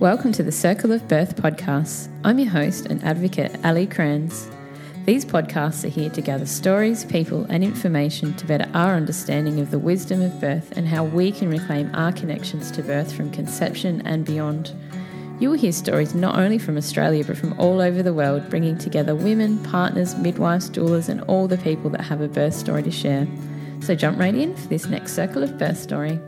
Welcome to the Circle of Birth podcast. I'm your host and advocate, Ali Kranz. These podcasts are here to gather stories, people, and information to better our understanding of the wisdom of birth and how we can reclaim our connections to birth from conception and beyond. You will hear stories not only from Australia but from all over the world, bringing together women, partners, midwives, doulas, and all the people that have a birth story to share. So jump right in for this next circle of birth story.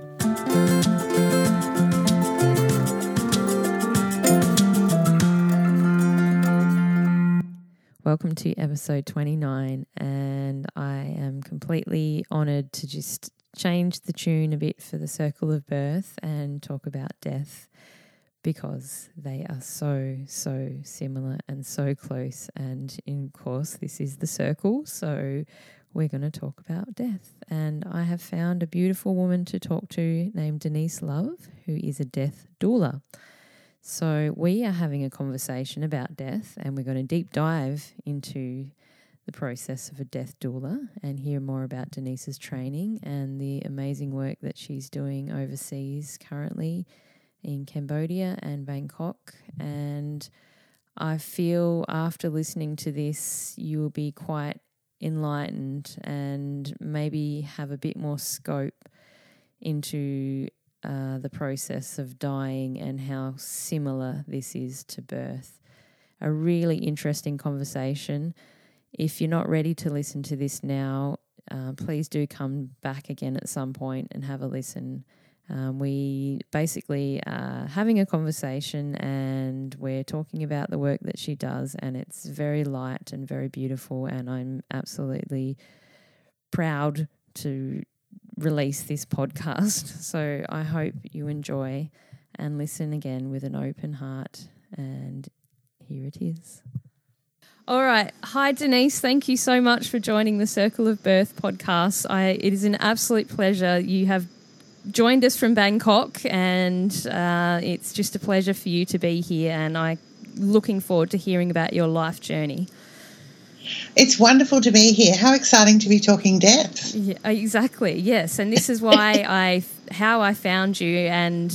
Welcome to episode 29, and I am completely honoured to just change the tune a bit for the circle of birth and talk about death because they are so, so similar and so close. And in course, this is the circle. So we're going to talk about death. And I have found a beautiful woman to talk to named Denise Love, who is a death doula. So we are having a conversation about death, and we're going to deep dive into the process of a death doula and hear more about Denise's training and the amazing work that she's doing overseas currently in Cambodia and Bangkok. And I feel after listening to this, you will be quite enlightened and maybe have a bit more scope into uh, the process of dying and how similar this is to birth. A really interesting conversation. If you're not ready to listen to this now, uh, please do come back again at some point and have a listen. Um, we basically are having a conversation and we're talking about the work that she does, and it's very light and very beautiful. And I'm absolutely proud to release this podcast. So I hope you enjoy and listen again with an open heart. And here it is. All right. Hi, Denise. Thank you so much for joining the Circle of Birth podcast. I, it is an absolute pleasure. You have joined us from Bangkok, and uh, it's just a pleasure for you to be here. And I'm looking forward to hearing about your life journey. It's wonderful to be here. How exciting to be talking death. Yeah, exactly. Yes, and this is why I how I found you and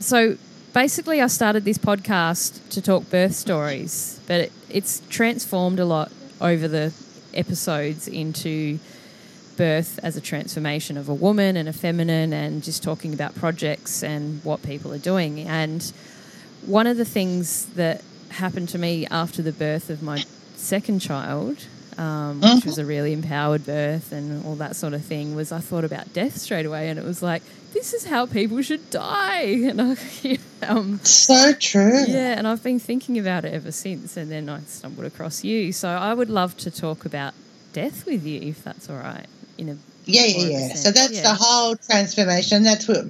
so basically I started this podcast to talk birth stories, but it, it's transformed a lot over the episodes into birth as a transformation of a woman and a feminine and just talking about projects and what people are doing. And one of the things that happened to me after the birth of my second child, um, which was a really empowered birth and all that sort of thing, was I thought about death straight away, and it was like, this is how people should die. And I, um, so true. Yeah, and I've been thinking about it ever since, and then I stumbled across you. So I would love to talk about death with you, if that's all right. In a yeah, yeah, yeah. So that's yeah. the whole transformation. That's what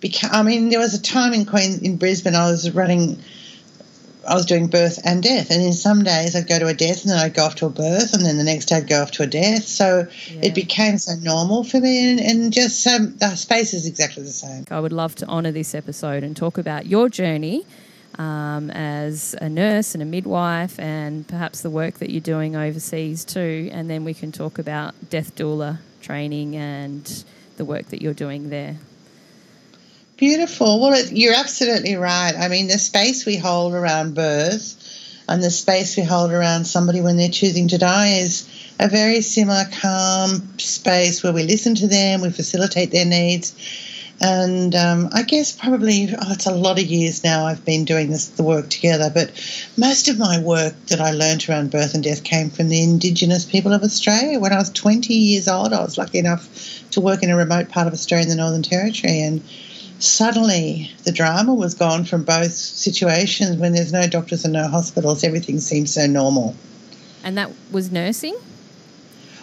became. I mean, there was a time in Queen in Brisbane. I was running I was doing birth and death, and in some days I'd go to a death, and then I'd go off to a birth, and then the next day I'd go off to a death. So yeah. it became so normal for me, and, and just um, the space is exactly the same. I would love to honour this episode and talk about your journey um, as a nurse and a midwife, and perhaps the work that you're doing overseas too, and then we can talk about death doula training and the work that you're doing there. Beautiful. Well, it, you're absolutely right. I mean, the space we hold around birth and the space we hold around somebody when they're choosing to die is a very similar, calm space where we listen to them, we facilitate their needs. And um, I guess probably oh, it's a lot of years now I've been doing this the work together, but most of my work that I learned around birth and death came from the Indigenous people of Australia. When I was 20 years old, I was lucky enough to work in a remote part of Australia in the Northern Territory, and suddenly the drama was gone from both situations. When there's no doctors and no hospitals everything seems so normal. And that was nursing?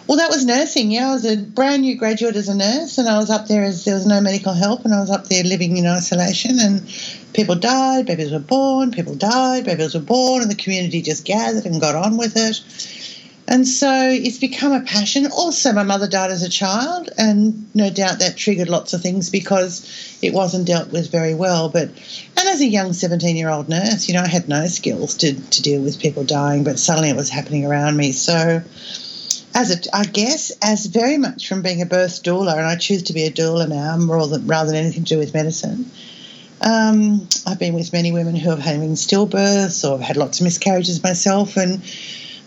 Well that was nursing yeah. I was a brand new graduate as a nurse and i was up there as there was no medical help and i was up there living in isolation and people died babies were born people died babies were born and the community just gathered and got on with it and so it's become a passion. Also, my mother died as a child, and no doubt that triggered lots of things because it wasn't dealt with very well. But and as a young 17 year old nurse, you know, I had no skills to, to deal with people dying, but suddenly it was happening around me. So, as a, I guess, as very much from being a birth doula, and I choose to be a doula now, more than, rather than anything to do with medicine. Um, I've been with many women who have had stillbirths or have had lots of miscarriages myself, and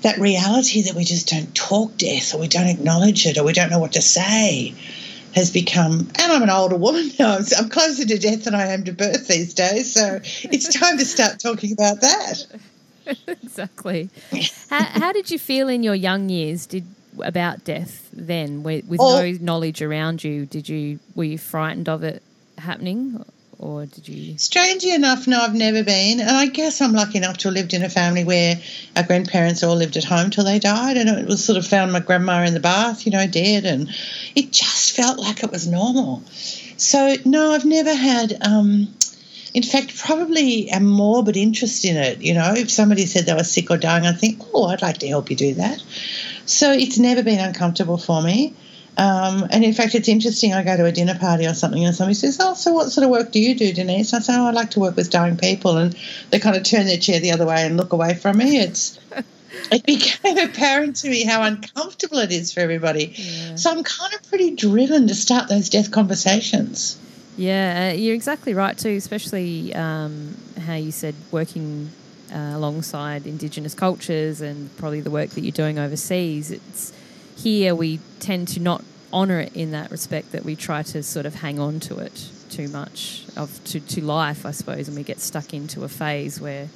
that reality that we just don't talk death or we don't acknowledge it or we don't know what to say has become, and I'm an older woman now, I'm closer to death than I am to birth these days, so it's time to start talking about that. exactly. how, how, did you feel in your young years? Did about death then, with, with oh. no knowledge around you? Did you were you frightened of it happening? Or did you? Strangely enough, no, I've never been. And I guess I'm lucky enough to have lived in a family where our grandparents all lived at home till they died. And it was sort of found my grandma in the bath, you know, dead. And it just felt like it was normal. So, no, I've never had. Um, in fact, probably a morbid interest in it. You know, if somebody said they were sick or dying, I'd think, oh, I'd like to help you do that. So it's never been uncomfortable for me. Um, and in fact, it's interesting. I go to a dinner party or something, and somebody says, "Oh, so what sort of work do you do, Denise?" I say, "Oh, I like to work with dying people," and they kind of turn their chair the other way and look away from me. It's it became apparent to me how uncomfortable it is for everybody. Yeah. So I'm kind of pretty driven to start those death conversations. Yeah, uh, you're exactly right too. Especially um, how you said working uh, alongside Indigenous cultures and probably the work that you're doing overseas. It's here we tend to not honour it in that respect that we try to sort of hang on to it too much of to, to life, I suppose, and we get stuck into a phase where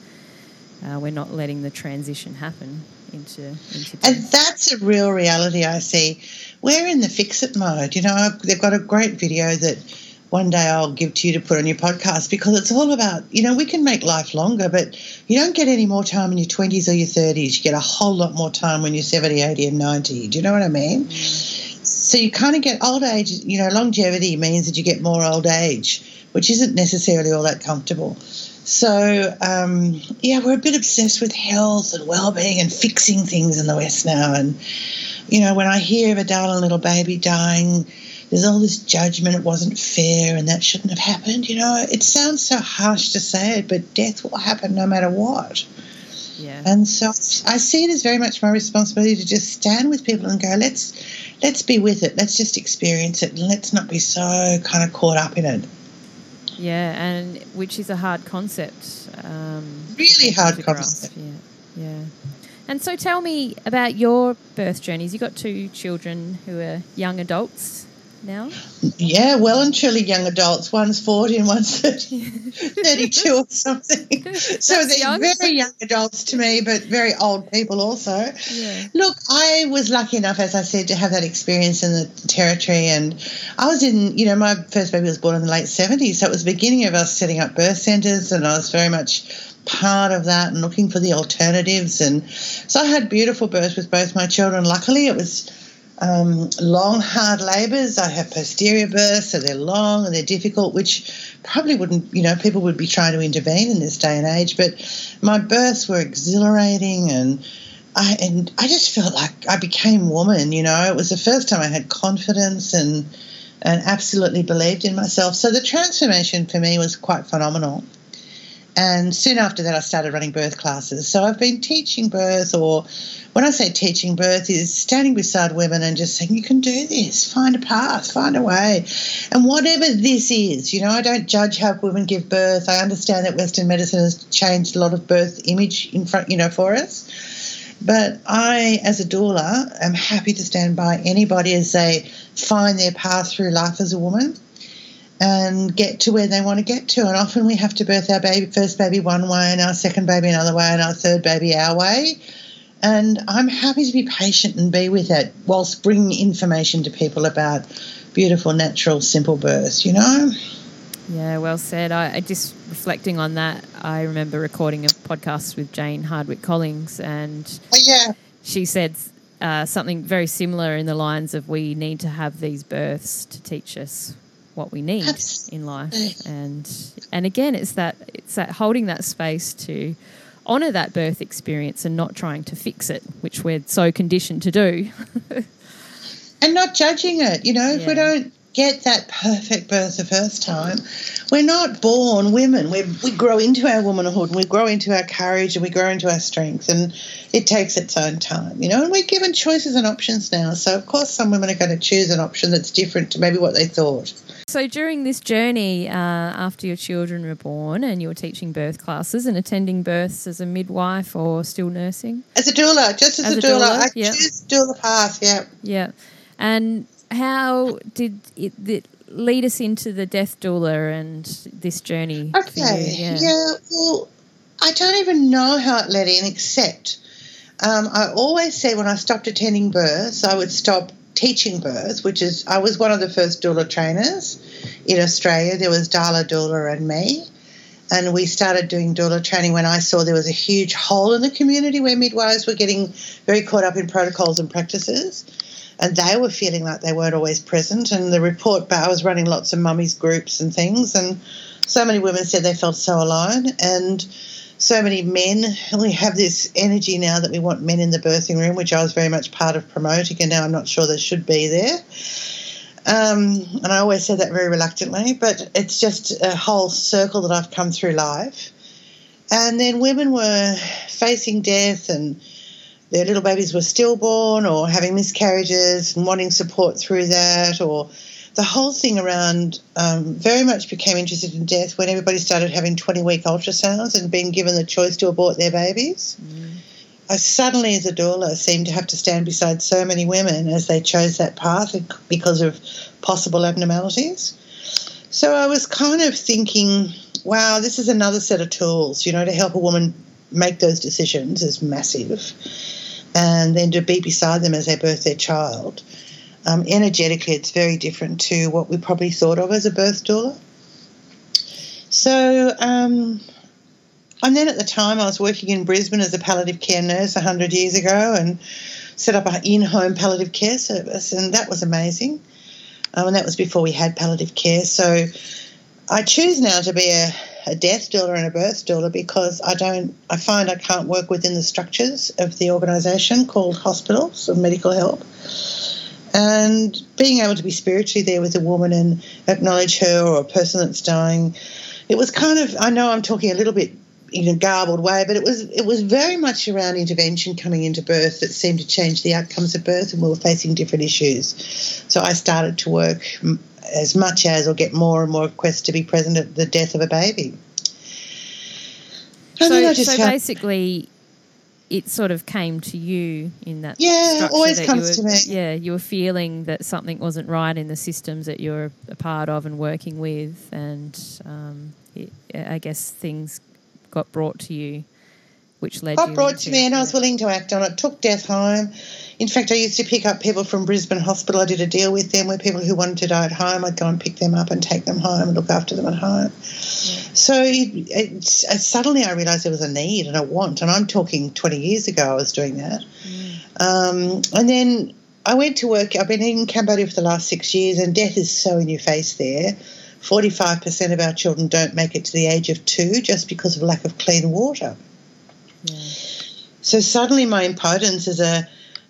uh, we're not letting the transition happen into into. Death. And that's a real reality I see. We're in the fix it mode. You know, they've got a great video that one day I'll give to you to put on your podcast because it's all about, you know, we can make life longer, but you don't get any more time in your 20s or your 30s. You get a whole lot more time when you're 70, 80, and 90. Do you know what I mean? So you kind of get old age, you know, longevity means that you get more old age, which isn't necessarily all that comfortable. So, um, yeah, we're a bit obsessed with health and well being and fixing things in the West now. And, you know, when I hear of a darling little baby dying, there's all this judgment, it wasn't fair and that shouldn't have happened. You know, it sounds so harsh to say it, but death will happen no matter what. Yeah. And so I see it as very much my responsibility to just stand with people and go, let's let's be with it, let's just experience it, and let's not be so kind of caught up in it. Yeah, and which is a hard concept. Um, really hard concept. Yeah, yeah. And so, tell me about your birth journeys. You got two children who are young adults now? Yeah, well and truly young adults. One's 40 and one's 30, 32 or something. so they're young. very young adults to me, but very old people also. Yeah. Look, I was lucky enough, as I said, to have that experience in the territory. And I was in, you know, my first baby was born in the late 70s. So it was the beginning of us setting up birth centres, and I was very much part of that and looking for the alternatives. And so I had beautiful births with both my children. Luckily, it was um, long, hard labours. I have posterior births, so they're long and they're difficult, which probably wouldn't, you know, people would be trying to intervene in this day and age. But my births were exhilarating and I, and I just felt like I became woman, you know. It was the first time I had confidence and and absolutely believed in myself. So the transformation for me was quite phenomenal. And soon after that, I started running birth classes. So I've been teaching birth, or when I say teaching birth, is standing beside women and just saying, you can do this, find a path, find a way. And whatever this is, you know, I don't judge how women give birth. I understand that Western medicine has changed a lot of birth image in front, you know, for us. But I, as a doula, am happy to stand by anybody as they find their path through life as a woman and get to where they want to get to. And often we have to birth our baby, first baby one way, and our second baby another way, and our third baby our way. And I'm happy to be patient and be with it whilst bringing information to people about beautiful, natural, simple births, you know? Yeah, well said. I, just reflecting on that, I remember recording a podcast with Jane Hardwicke Collins, and oh, yeah. she said uh, something very similar in the lines of we need to have these births to teach us what we need in life. And and again, it's that it's that holding that space to honor that birth experience and not trying to fix it, which we're so conditioned to do. and not judging it. You know, if yeah. we don't get that perfect birth the first time. We're not born women. We we grow into our womanhood and we grow into our courage and we grow into our strength and it takes its own time, you know. And we're given choices and options now. So of course, some women are going to choose an option that's different to maybe what they thought. So during this journey, uh, after your children were born, and you were teaching birth classes and attending births as a midwife or still nursing, as a doula, just as, as a, doula, doula I yeah. choose doula path. Yeah, yeah. And how did it, it, lead us into the death doula and this journey? Okay, yeah. yeah. Well, I don't even know how it led in, except um, I always said when I stopped attending births, I would stop teaching birth, which is I was one of the first doula trainers in Australia. There was Darla Doula and me. And we started doing doula training when I saw there was a huge hole in the community where midwives were getting very caught up in protocols and practices. And they were feeling like they weren't always present. And the report, but I was running lots of mummies groups and things. And so many women said they felt so alone. And so many men. We have this energy now that we want men in the birthing room, which I was very much part of promoting, and now I'm not sure they should be there. Um, and I always say that very reluctantly, but it's just a whole circle that I've come through life. And then women were facing death and their little babies were stillborn or having miscarriages and wanting support through that or the whole thing around um, very much became interested in death when everybody started having 20 week ultrasounds and being given the choice to abort their babies. Mm. I suddenly, as a doula, seemed to have to stand beside so many women as they chose that path because of possible abnormalities. So I was kind of thinking, wow, this is another set of tools, you know, to help a woman make those decisions is massive. And then to be beside them as they birth their child um, energetically, it's very different to what we probably thought of as a birth doula. So, um, and then at the time, I was working in Brisbane as a palliative care nurse 100 years ago and set up an in home palliative care service, and that was amazing. Um, and that was before we had palliative care. So, I choose now to be a, a death doula and a birth doula because I don't, I find I can't work within the structures of the organisation called hospitals or medical help. And being able to be spiritually there with a woman and acknowledge her or a person that's dying it was kind of i know i'm talking a little bit in a garbled way but it was it was very much around intervention coming into birth that seemed to change the outcomes of birth and we were facing different issues. So i started to work as much as or get more and more requests to be present at the death of a baby. And so, so basically it sort of came to you in that yeah always comes were, to me. yeah you were feeling that something wasn't right in the systems that you're a part of and working with and um, it, i guess things got brought to you which led got brought to me and i was willing to act on it took death home in fact, I used to pick up people from Brisbane Hospital. I did a deal with them where people who wanted to die at home, I'd go and pick them up and take them home and look after them at home. Yeah. So it, it, suddenly I realised there was a need and a want, and I'm talking 20 years ago I was doing that. Mm. Um, and then I went to work. I've been in Cambodia for the last six years, and death is so in your face there. 45% of our children don't make it to the age of two just because of lack of clean water. Yeah. So suddenly my impotence as a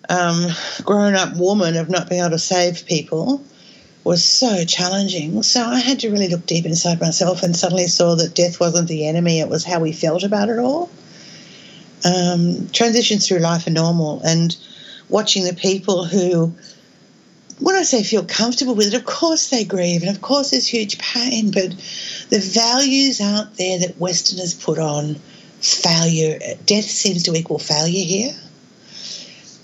um, grown up woman of not being able to save people was so challenging. So I had to really look deep inside myself and suddenly saw that death wasn't the enemy, it was how we felt about it all. Um, transitions through life are normal, and watching the people who, when I say feel comfortable with it, of course they grieve, and of course there's huge pain, but the values out there that Westerners put on failure, death seems to equal failure here.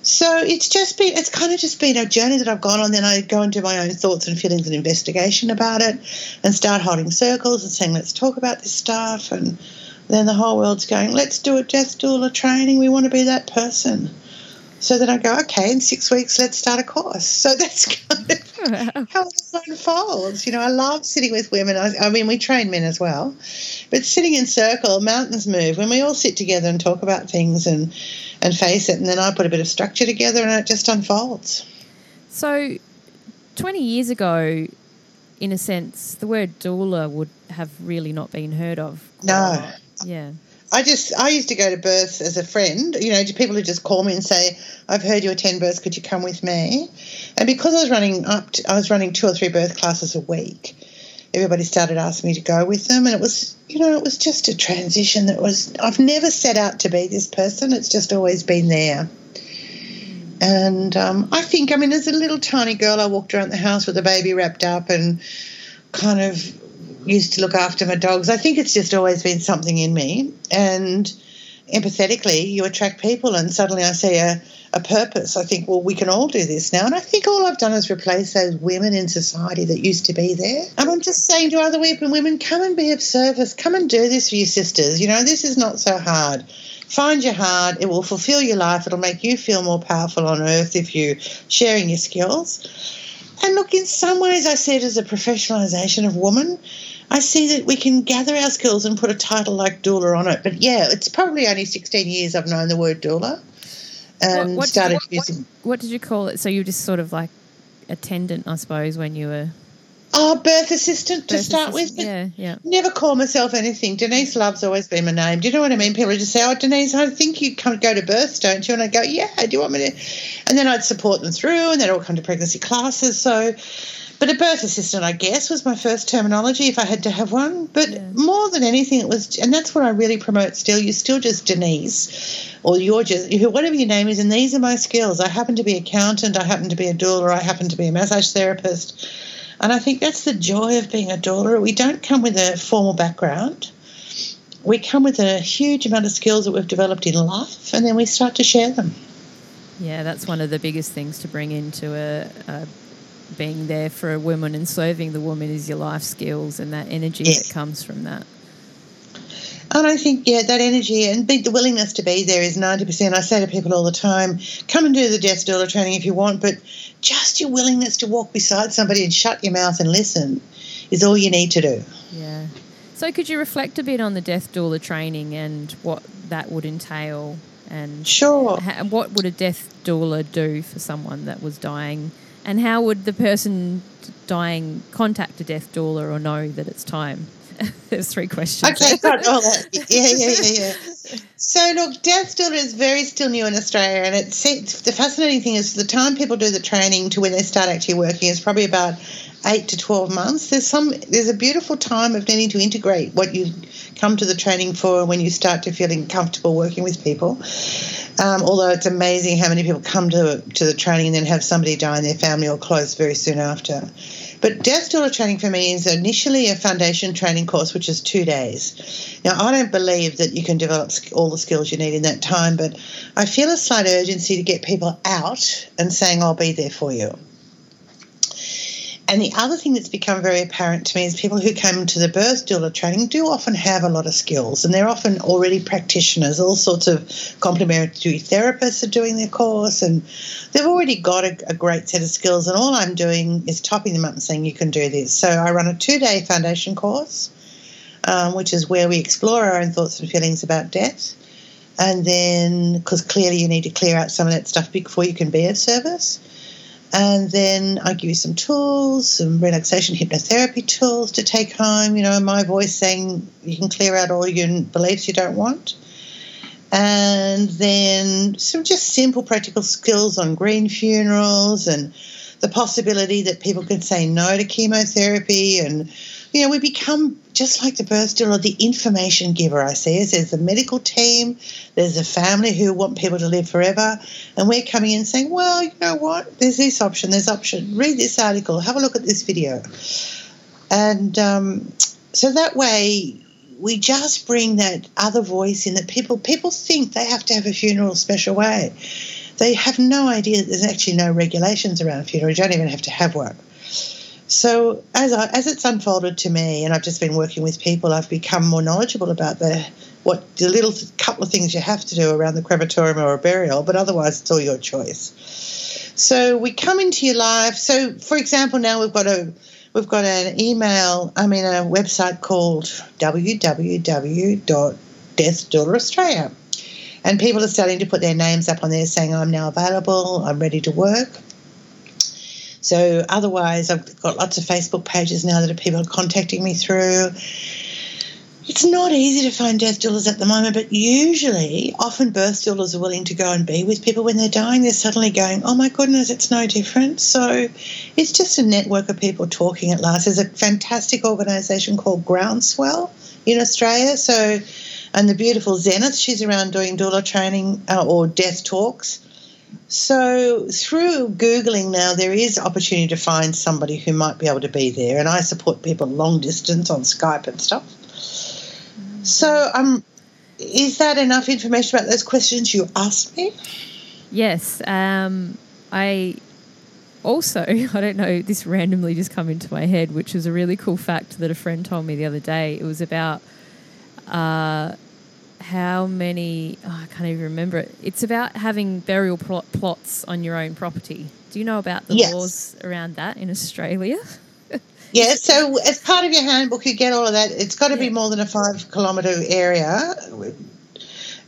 So it's just been, it's kind of just been a journey that I've gone on. Then I go into my own thoughts and feelings and investigation about it and start holding circles and saying, let's talk about this stuff. And then the whole world's going, let's do a death doula training. We want to be that person. So then I go, okay, in six weeks, let's start a course. So that's kind of how it unfolds. You know, I love sitting with women. I, I, mean, we train men as well, but sitting in circle, mountains move. When we all sit together and talk about things and and face it, and then I put a bit of structure together, and it just unfolds. So, twenty years ago, in a sense, the word doula would have really not been heard of. No. Yeah. I just I used to go to births as a friend. You know, to people who just call me and say, "I've heard you attend births. Could you come with me?" And because I was running up, to, I was running two or three birth classes a week. Everybody started asking me to go with them, and it was, you know, it was just a transition that was. I've never set out to be this person. It's just always been there. And um, I think, I mean, as a little tiny girl, I walked around the house with a baby wrapped up and kind of used to look after my dogs. I think it's just always been something in me. And empathetically, you attract people, and suddenly I see a, a purpose. I think, well, we can all do this now. And I think all I've done is replace those women in society that used to be there. And I'm just saying to other women, women, come and be of service. Come and do this for your sisters. You know, this is not so hard find your heart. It will fulfill your life. It'll make you feel more powerful on earth if you're sharing your skills. And look, in some ways, I see it as a professionalisation of woman. I see that we can gather our skills and put a title like doula on it. But yeah, it's probably only 16 years I've known the word doula and what, what started did, what, using. What, did you call it? So you were just sort of like attendant, I suppose, when you were Oh, birth assistant to birth start assistant, with. Yeah, yeah. Never call myself anything. Denise Love's always been my name. Do you know what I mean? People just say, "Oh, Denise, I think you come go to births, don't you?" And I go, "Yeah." Do you want me to? And then I'd support them through, and they'd all come to pregnancy classes. So, but a birth assistant, I guess, was my first terminology if I had to have one. But yeah. more than anything, it was, and that's what I really promote. Still, you're still just Denise, or you're just whatever your name is, and these are my skills. I happen to be accountant. I happen to be a doula. I happen to be a massage therapist. And I think that's the joy of being a doula. We don't come with a formal background. We come with a huge amount of skills that we've developed in life, and then we start to share them. Yeah, that's one of the biggest things to bring into a, a being there for a woman and serving the woman is your life skills and that energy yes. that comes from that. And I think, yeah, that energy and the willingness to be there is 90%. I say to people all the time, come and do the death doula training if you want, but just your willingness to walk beside somebody and shut your mouth and listen is all you need to do. Yeah. So could you reflect a bit on the death doula training and what that would entail? And sure. what would a death doula do for someone that was dying? And how would the person dying contact a death doula or know that it's time? There's three questions. Okay, got all that. Yeah, yeah, yeah, yeah. So look, death doula is very still new in Australia, and it's the fascinating thing is the time people do the training to when they start actually working is probably about eight to twelve months. There's some there's a beautiful time of needing to integrate what you come to the training for when you start to feeling comfortable working with people. Um, although it's amazing how many people come to to the training and then have somebody die in their family or close very soon after. But Death Doula training for me is initially a foundation training course, which is two days. Now, I don't believe that you can develop all the skills you need in that time, but I feel a slight urgency to get people out and saying, I'll be there for you. And the other thing that's become very apparent to me is people who come to the birth doula training do often have a lot of skills, and they're often already practitioners. All sorts of complementary therapists are doing their course, and they've already got a, a great set of skills. And all I'm doing is topping them up and saying, You can do this. So I run a two day foundation course, um, which is where we explore our own thoughts and feelings about death. And then, because clearly you need to clear out some of that stuff before you can be of service. And then I give you some tools, some relaxation hypnotherapy tools to take home. You know, my voice saying you can clear out all your beliefs you don't want. And then some just simple practical skills on green funerals and the possibility that people can say no to chemotherapy and you know, we become just like the birth doula, the information giver, I see. Is there's a medical team, there's a family who want people to live forever, and we're coming in saying, well, you know what, there's this option, there's option, read this article, have a look at this video. And um, so that way, we just bring that other voice in that people people think they have to have a funeral a special way. They have no idea that there's actually no regulations around funeral. You don't even have to have one. So as I, as it's unfolded to me, and I've just been working with people, I've become more knowledgeable about the what the little couple of things you have to do around the crematorium or a burial, but otherwise it's all your choice. So we come into your life. So for example, now we've got a we've got an email, I mean a website called www.deathdoula And people are starting to put their names up on there saying, I'm now available, I'm ready to work. So otherwise, I've got lots of Facebook pages now that people are contacting me through. it's not easy to find death doulas at the moment, but usually, often birth doulas are willing to go and be with people when they're dying. They're suddenly going, oh my goodness, it's no different. So it's just a network of people talking at last. There's a fantastic organisation called Groundswell in Australia. So, and the beautiful Zenith, she's around doing doula training uh, or death talks. So through Googling now, there is opportunity to find somebody who might be able to be there. And I support people long distance on Skype and stuff. So, um, is that enough information about those questions you asked me? Yes. Um, I also, I don't know, this randomly just come into my head, which is a really cool fact that a friend told me the other day. It was about uh, how many, oh, I can't even remember it. It's about having burial plot, plots on your own property. Do you know about the Yes. laws around that in Australia? Yeah, so as part of your handbook, you get all of that. It's got to be more than a five kilometre area,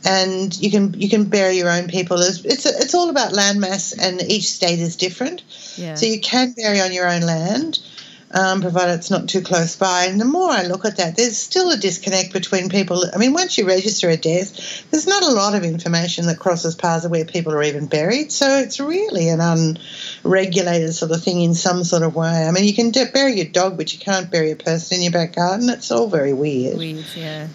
and you can you can bury your own people. It's it's, it's all about landmass, and each state is different. Yeah. So you can bury on your own land, um, provided it's not too close by. And the more I look at that, there's still a disconnect between people. I mean, once you register a death, there's not a lot of information that crosses paths of where people are even buried. So it's really an unregulated sort of thing in some sort of way. I mean, you can bury your dog, but you can't bury a person in your back garden. It's all very weird. Weird, yeah.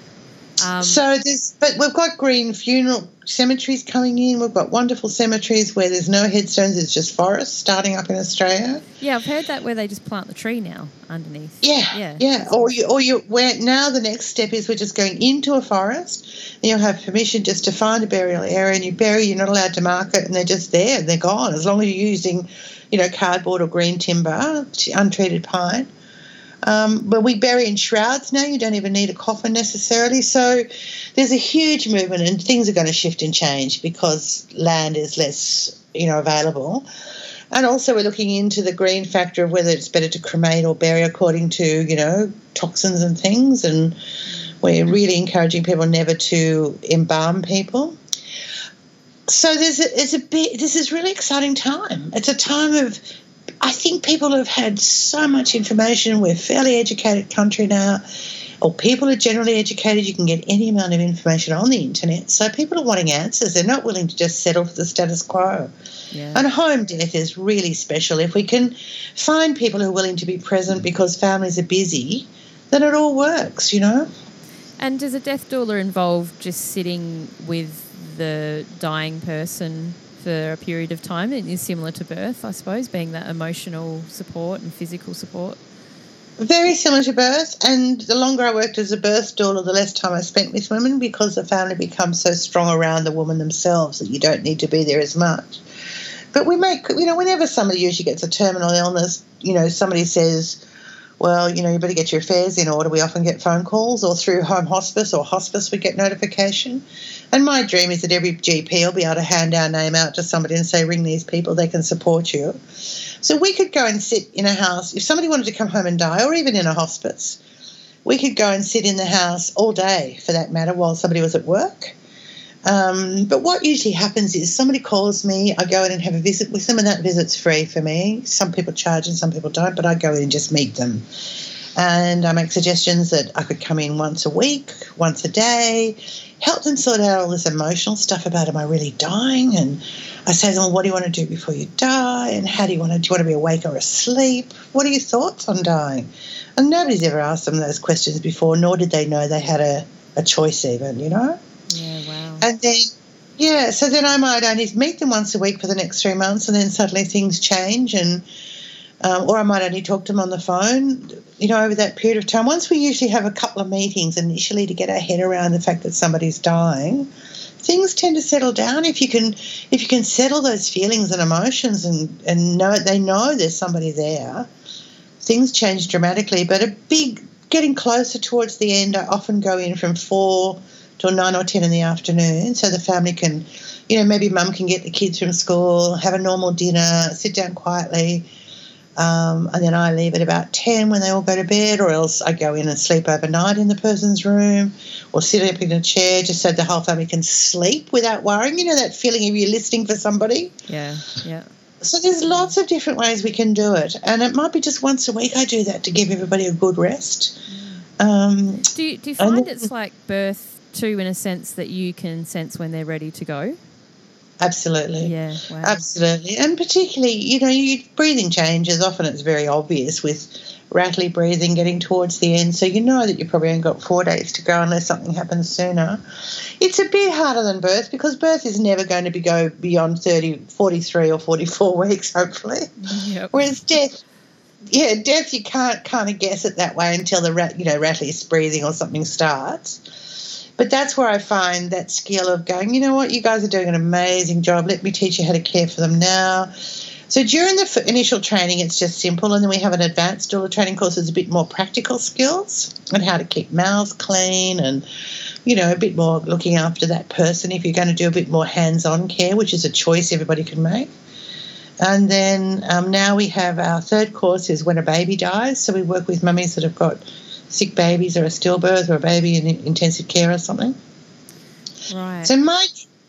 Um, So there's, but we've got green funeral cemeteries coming in. We've got wonderful cemeteries where there's no headstones; it's just forest starting up in Australia. yeah, I've heard that where they just plant the tree now underneath. Yeah, Yeah. yeah. Or you, or you. Where now the next step is we're just going into a forest, and you'll have permission just to find a burial area, and you bury. You're not allowed to mark it, and they're just there. And they're gone as long as you're using, you know, cardboard or green timber, untreated pine. Um, but we bury in shrouds now. You don't even need a coffin necessarily. So there's a huge movement, and things are going to shift and change because land is less, you know, available. And also, we're looking into the green factor of whether it's better to cremate or bury according to, you know, toxins and things. And we're really encouraging people never to embalm people. So there's a, it's a bit. This is really exciting time. It's a time of. I think people have had so much information. We're a fairly educated country now, or people are generally educated. You can get any amount of information on the internet. So people are wanting answers. They're not willing to just settle for the status quo. Yeah. And home death is really special. If we can find people who are willing to be present because families are busy, then it all works, you know? And does a death doula involve just sitting with the dying person for a period of time? It is similar to birth, I suppose, being that emotional support and physical support. Very similar to birth. And the longer I worked as a birth doula, the less time I spent with women because the family becomes so strong around the woman themselves that you don't need to be there as much. But we make, you know, whenever somebody usually gets a terminal illness, you know, somebody says, well, you know, you better get your affairs in order. We often get phone calls or through home hospice or hospice, we get notification. And my dream is that every GP will be able to hand our name out to somebody and say, ring these people, they can support you. So we could go and sit in a house. If somebody wanted to come home and die, or even in a hospice, we could go and sit in the house all day, for that matter, while somebody was at work. Um, but what usually happens is somebody calls me, I go in and have a visit with them, and that visit's free for me. Some people charge and some people don't, but I go in and just meet them. And I make suggestions that I could come in once a week, once a day, help them sort out all this emotional stuff about am I really dying? And I say to them, what do you want to do before you die? And how do you want to, do you want to be awake or asleep? What are your thoughts on dying? And nobody's ever asked them those questions before, nor did they know they had a, a choice even, you know? Yeah, wow. And then, yeah, so then I might only meet them once a week for the next three months, and then suddenly things change, and um, or I might only talk to them on the phone, you know, over that period of time. Once we usually have a couple of meetings initially to get our head around the fact that somebody's dying, things tend to settle down if you can if you can settle those feelings and emotions and and know they know there's somebody there. Things change dramatically, but a big getting closer towards the end. I often go in from four till nine or ten in the afternoon, so the family can, you know, maybe mum can get the kids from school, have a normal dinner, sit down quietly, um, and then I leave at about ten when they all go to bed, or else I go in and sleep overnight in the person's room, or sit up in a chair just so the whole family can sleep without worrying. You know that feeling of you're listening for somebody. Yeah, yeah. So there's lots of different ways we can do it, and it might be just once a week I do that to give everybody a good rest. Um, do you, do you find it's like birth too, in a sense that you can sense when they're ready to go? Absolutely. Yeah. Wow. Absolutely. And particularly, you know, you, breathing changes. Often it's very obvious with rattly breathing getting towards the end. So you know that you probably only got four days to go unless something happens sooner. It's a bit harder than birth because birth is never going to be go beyond 30, 43 or 44 weeks, hopefully. Yep. Whereas death, yeah, death you can't kind of guess it that way until the rat, you know, rattly breathing or something starts. But that's where I find that skill of going, you know what, you guys are doing an amazing job. Let me teach you how to care for them now. So during the initial training, it's just simple, and then we have an advanced doula training course that's a bit more practical skills and how to keep mouths clean and you know a bit more looking after that person if you're going to do a bit more hands-on care, which is a choice everybody can make. And then um, now we have our third course is when a baby dies. So we work with mummies that have got sick babies or a stillbirth or a baby in intensive care or something. Right. So my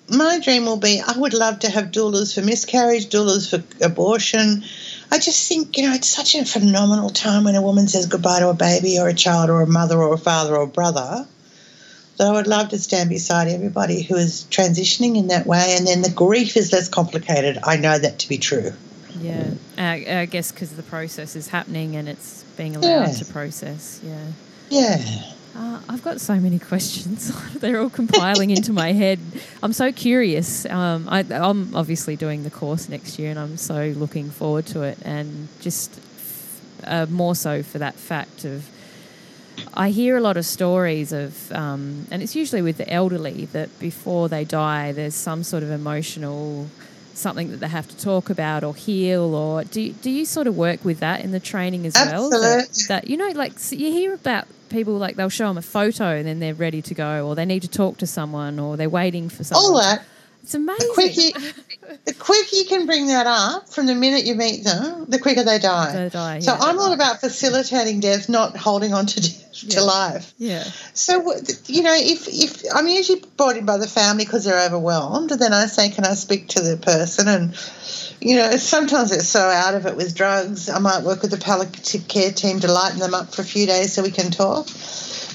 my dream will be I would love to have doulas for miscarriage, doulas for abortion. I just think, you know, it's such a phenomenal time when a woman says goodbye to a baby or a child or a mother or a father or a brother. So I would love to stand beside everybody who is transitioning in that way, and then the grief is less complicated. I know that to be true. Yeah, uh, I guess because the process is happening and it's being allowed Yeah. to process. Yeah. Yeah. Uh, I've got so many questions. They're all compiling into my head. I'm so curious. Um, I, I'm obviously doing the course next year, and I'm so looking forward to it. And just uh, more so for that fact of, I hear a lot of stories of, um, and it's usually with the elderly that before they die, there's some sort of emotional something that they have to talk about or heal or do you, do you sort of work with that in the training as well that, Absolutely. that you know like so you hear about people like they'll show them a photo and then they're ready to go or they need to talk to someone or they're waiting for someone All that. It's amazing The quicker, the quicker you can bring that up from the minute you meet them, the quicker they die. They die, So yeah. I'm all about facilitating death, not holding on to death, Yeah. to life. yeah So you know, if if I'm usually brought in by the family because they're overwhelmed, and then I say, "Can I speak to the person?" And you know, sometimes they're so out of it with drugs. I might work with the palliative care team to lighten them up for a few days so we can talk.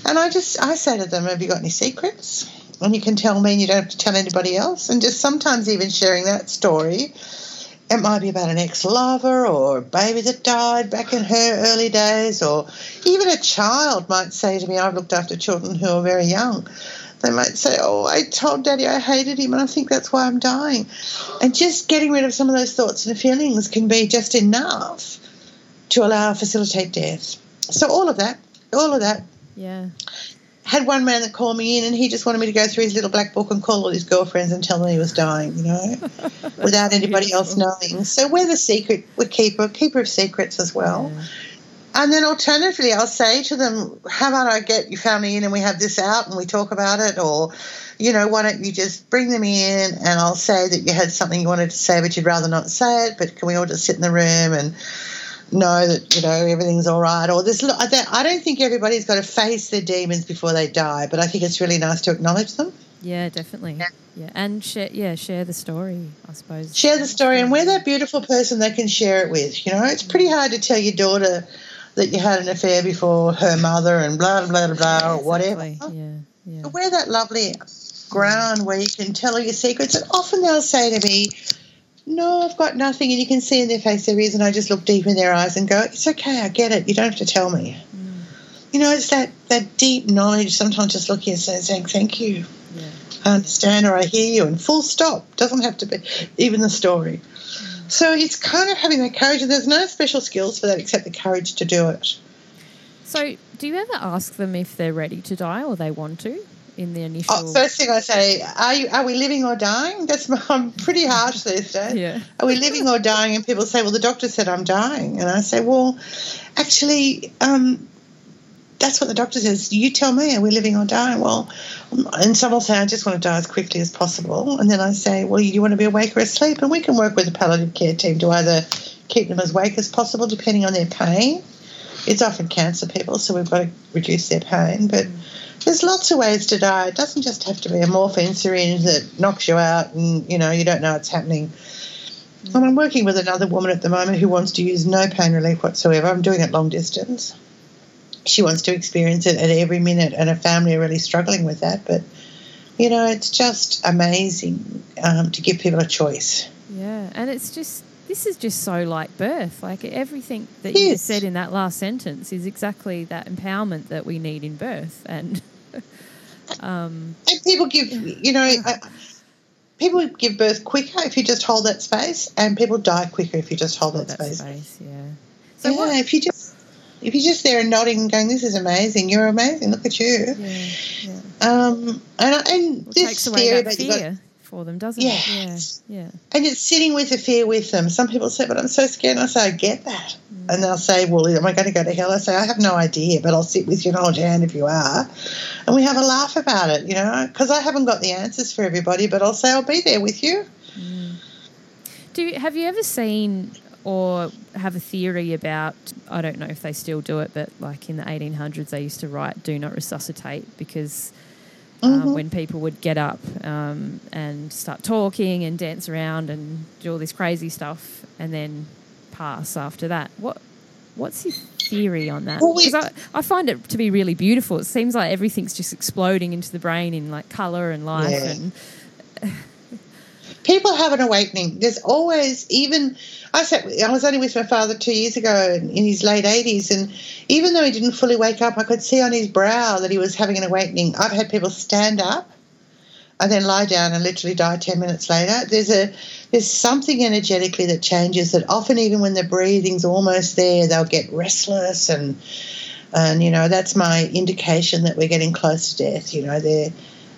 And I just I say to them, "Have you got any secrets?" And you can tell me, and you don't have to tell anybody else. And just sometimes even sharing that story. It might be about an ex lover or a baby that died back in her early days, or even a child might say to me, I've looked after children who are very young. They might say, Oh, I told daddy I hated him and I think that's why I'm dying. And just getting rid of some of those thoughts and feelings can be just enough to allow facilitate death. So all of that, all of that. yeah Had one man that called me in and he just wanted me to go through his little black book and call all his girlfriends and tell them he was dying, you know, without anybody else knowing. So we're the secret, we're keeper, keeper of secrets as well. Yeah. And then alternatively, I'll say to them, how about I get your family in and we have this out and we talk about it? Or, you know, why don't you just bring them in and I'll say that you had something you wanted to say but you'd rather not say it, but can we all just sit in the room and know that, you know, everything's all right? Or this, I don't I don't think everybody's got to face their demons before they die, but I think it's really nice to acknowledge them. yeah definitely Yeah. yeah and share yeah share the story i suppose share the story and we're that beautiful person they can share it with you know it's pretty hard to tell your daughter that you had an affair before her mother and blah blah blah blah or whatever Exactly. yeah yeah But we're that lovely ground where you can tell her your secrets and often they'll say to me no i've got nothing. And you can see in their face there is and i just look deep in their eyes and go it's okay i get it. You don't have to tell me. Mm. you know it's that that deep knowledge sometimes just looking and saying thank you. Yeah. I understand or I hear you, and full stop. Doesn't have to be even the story. So it's kind of having that courage, and there's no special skills for that except the courage to do it. so do you ever ask them if they're ready to die or they want to in the initial Oh, first thing I say, are you are we living or dying? That's my, I'm pretty harsh these days. yeah Are we living or dying? And people say, well, the doctor said I'm dying, and I say, well, actually, um, that's what the doctor says. You tell me, are we living or dying? Well, and some will say, I just want to die as quickly as possible. And then I say, well, you want to be awake or asleep? And we can work with the palliative care team to either keep them as awake as possible, depending on their pain. It's often cancer people, so we've got to reduce their pain. But there's lots of ways to die. It doesn't just have to be a morphine syringe that knocks you out and, you know, you don't know it's happening. And I'm working with another woman at the moment who wants to use no pain relief whatsoever. I'm doing it long distance. she wants to experience it at every minute, and her family are really struggling with that. But you know, it's just amazing um, to give people a choice. Yeah, and it's just this is just so like birth. Like everything that you just said in that last sentence is exactly that empowerment that we need in birth, and um, and people give you know. people give birth quicker if you just hold that space, and people die quicker if you just hold, that, that, space. space yeah. So yeah, what, if you just if you're just there and nodding and going, "This is amazing. You're amazing. Look at you." Yeah, yeah. Um, and and well, this theory about fear for them, doesn't yeah, it? Yeah, yeah. And it's sitting with the fear with them. Some people say, "But I'm so scared." And I say, "I get that." Mm. And they'll say, "Well, am I going to go to hell?" I say, "I have no idea, but I'll sit with you and hold your hand if you are." And we have a laugh about it, you know, because I haven't got the answers for everybody, but I'll say I'll be there with you. Mm. Do have you ever seen or have a theory about I don't know if they still do it, but like in the 1800s they used to write "Do not resuscitate" because. Uh, mm-hmm. when people would get up um, and start talking and dance around and do all this crazy stuff and then pass after that. What what's your theory on that? Because I, I find it to be really beautiful. It seems like everything's just exploding into the brain in like color and life yeah. and people have an awakening. There's always even I sat. With, I was only with my father two years ago in his late eighties, and even though he didn't fully wake up, I could see on his brow that he was having an awakening. I've had people stand up and then lie down and literally die ten minutes later. There's a there's something energetically that changes. That often, even when the breathing's almost there, they'll get restless and and you know that's my indication that we're getting close to death. You know, they're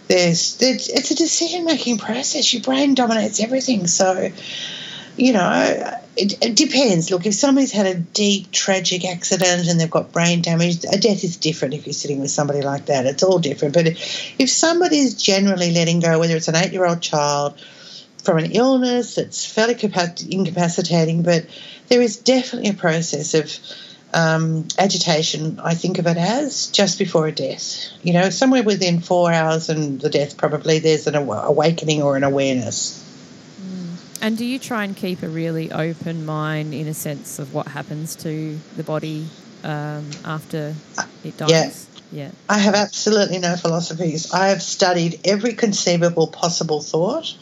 there's it's a decision making process. Your brain dominates everything, so you know, it, it, depends. Look, if somebody's had a deep, tragic accident and they've got brain damage, a death is different if you're sitting with somebody like that. It's all different. But if somebody is generally letting go, whether it's an eight year old child from an illness that's fairly incapacitating, but there is definitely a process of um, agitation, I think of it as just before a death. You know, somewhere within four hours and the death, probably there's an awakening or an awareness. And do you try and keep a really open mind in a sense of what happens to the body um, after it dies? Yeah. Yeah. I have absolutely no philosophies. I have studied every conceivable possible thought.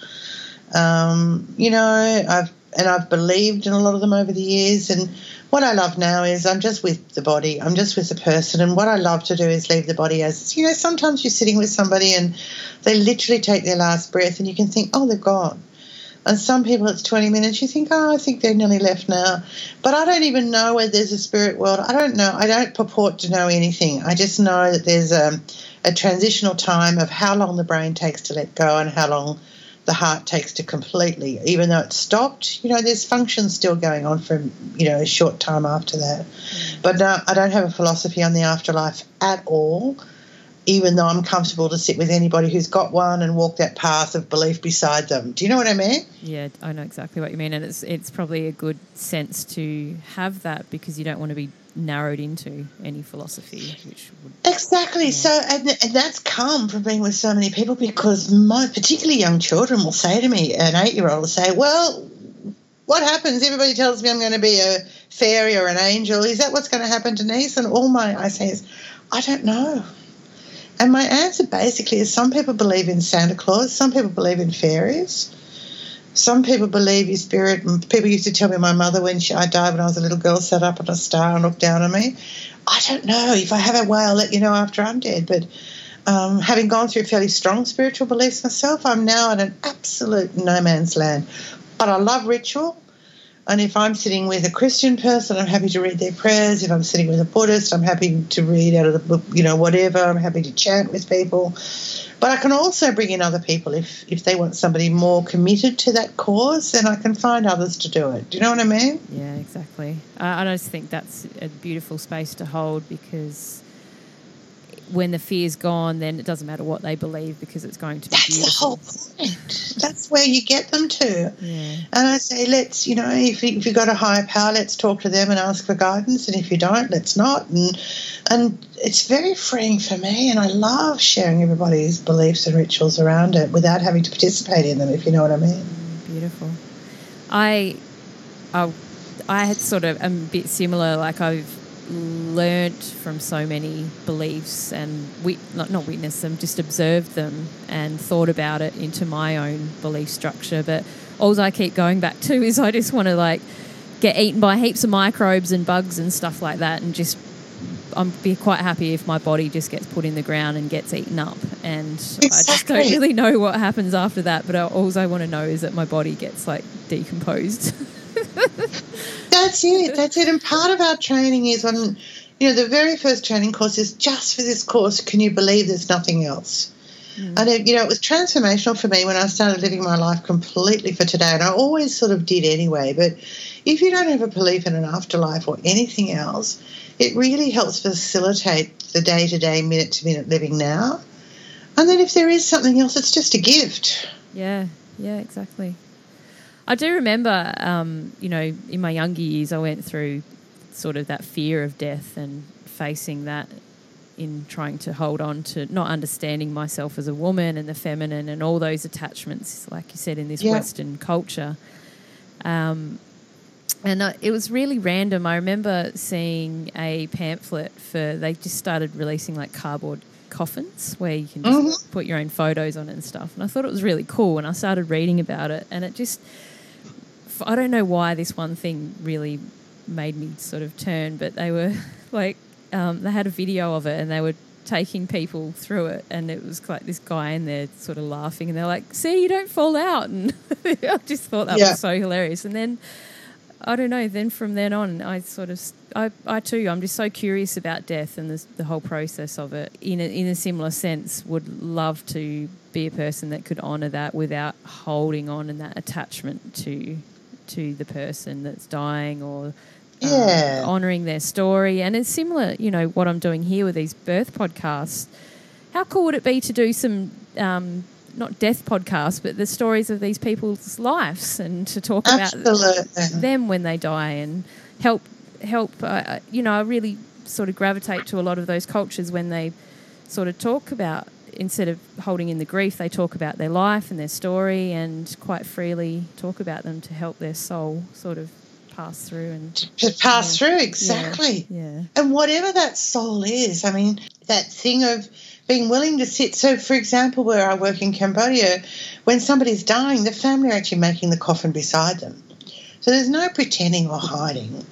Um, you know, I've and I've believed in a lot of them over the years. And what I love now is I'm just with the body. I'm just with the person. And what I love to do is leave the body as you know. Sometimes you're sitting with somebody and they literally take their last breath, and you can think, oh, they're gone. And some people it's 20 minutes. You think, oh, I think they're nearly left now. But I don't even know whether there's a spirit world. I don't know. I don't purport to know anything. I just know that there's a, a transitional time of how long the brain takes to let go and how long the heart takes to completely, even though it's stopped. You know, there's functions still going on for you know a short time after that. Mm. But no, I don't have a philosophy on the afterlife at all even though I'm comfortable to sit with anybody who's got one and walk that path of belief beside them. Do you know what I mean? Yeah, I know exactly what you mean, and it's it's probably a good sense to have that because you don't want to be narrowed into any philosophy, which would, exactly. Yeah. So, and, and, that's come from being with so many people because my particularly young children will say to me, an eight-year-old will say, "Well." What happens? Everybody tells me I'm going to be a fairy or an angel. Is that what's going to happen, Denise? And all my I say is, I don't know. And my answer basically is some people believe in Santa Claus, some people believe in fairies, some people believe in spirit. People used to tell me my mother when she, I died when I was a little girl sat up on a star and looked down on me. I don't know. If I have a way, I'll let you know after I'm dead. But um, having gone through fairly strong spiritual beliefs myself, I'm now in an absolute no man's land. But I love ritual. And if I'm sitting with a Christian person, I'm happy to read their prayers. If I'm sitting with a Buddhist, I'm happy to read out of the book, you know, whatever. I'm happy to chant with people. But I can also bring in other people if, if they want somebody more committed to that cause, then I can find others to do it. Do you know what I mean? Yeah, exactly. I just think that's a beautiful space to hold because when the fear's gone, then it doesn't matter what they believe because it's going to be That's beautiful. the whole point. That's where you get them to. Yeah. And I say, let's, you know, if, if you've got a higher power, let's talk to them and ask for guidance. And if you don't, let's not. And and it's very freeing for me. And I love sharing everybody's beliefs and rituals around it without having to participate in them, if you know what I mean. Beautiful. I, I, I had sort of a bit similar. Like I've learnt from so many beliefs and wit- not, not witnessed them, just observed them and thought about it into my own belief structure. But all I keep going back to is I just want to like get eaten by heaps of microbes and bugs and stuff like that and just I'm be quite happy if my body just gets put in the ground and gets eaten up, and exactly. I just don't really know what happens after that. But all I want to know is that my body gets like decomposed. that's it. That's it. And part of our training is on, you know, the very first training course is just for this course. Can you believe there's nothing else? Mm. And it, you know, it was transformational for me when I started living my life completely for today, and I always sort of did anyway. But if you don't have a belief in an afterlife or anything else, it really helps facilitate the day to day, minute to minute living now. And then if there is something else, it's just a gift. Yeah, yeah, exactly. I do remember, um, you know, in my younger years, I went through sort of that fear of death and facing that in trying to hold on to not understanding myself as a woman and the feminine and all those attachments, like you said, in this yeah. Western culture. Um, and uh, it was really random. I remember seeing a pamphlet for they just started releasing like cardboard coffins where you can just mm-hmm. put your own photos on it and stuff. And I thought it was really cool. And I started reading about it, and it just I don't know why this one thing really made me sort of turn, but they were like um, they had a video of it and they were taking people through it, and it was like this guy in there sort of laughing, and they're like, "See, you don't fall out," and I just thought that yeah. was so hilarious. And then I don't know. Then from then on, I sort of, I, I too, I'm just so curious about death and the, the whole process of it. In a, in a similar sense, would love to be a person that could honour that without holding on and that attachment to to the person that's dying or um, yeah. honouring their story. And it's similar, you know, what I'm doing here with these birth podcasts. How cool would it be to do some um, not death podcasts, but the stories of these people's lives and to talk Absolutely. about them when they die and help help. Uh, uh, you know, I really sort of gravitate to a lot of those cultures when they sort of talk about instead of holding in the grief, they talk about their life and their story and quite freely talk about them to help their soul sort of pass through and to pass through exactly. Yeah, yeah. And whatever that soul is, I mean, that thing of being willing to sit. So, for example, where I work in Cambodia, when somebody's dying, the family are actually making the coffin beside them. So there's no pretending or hiding.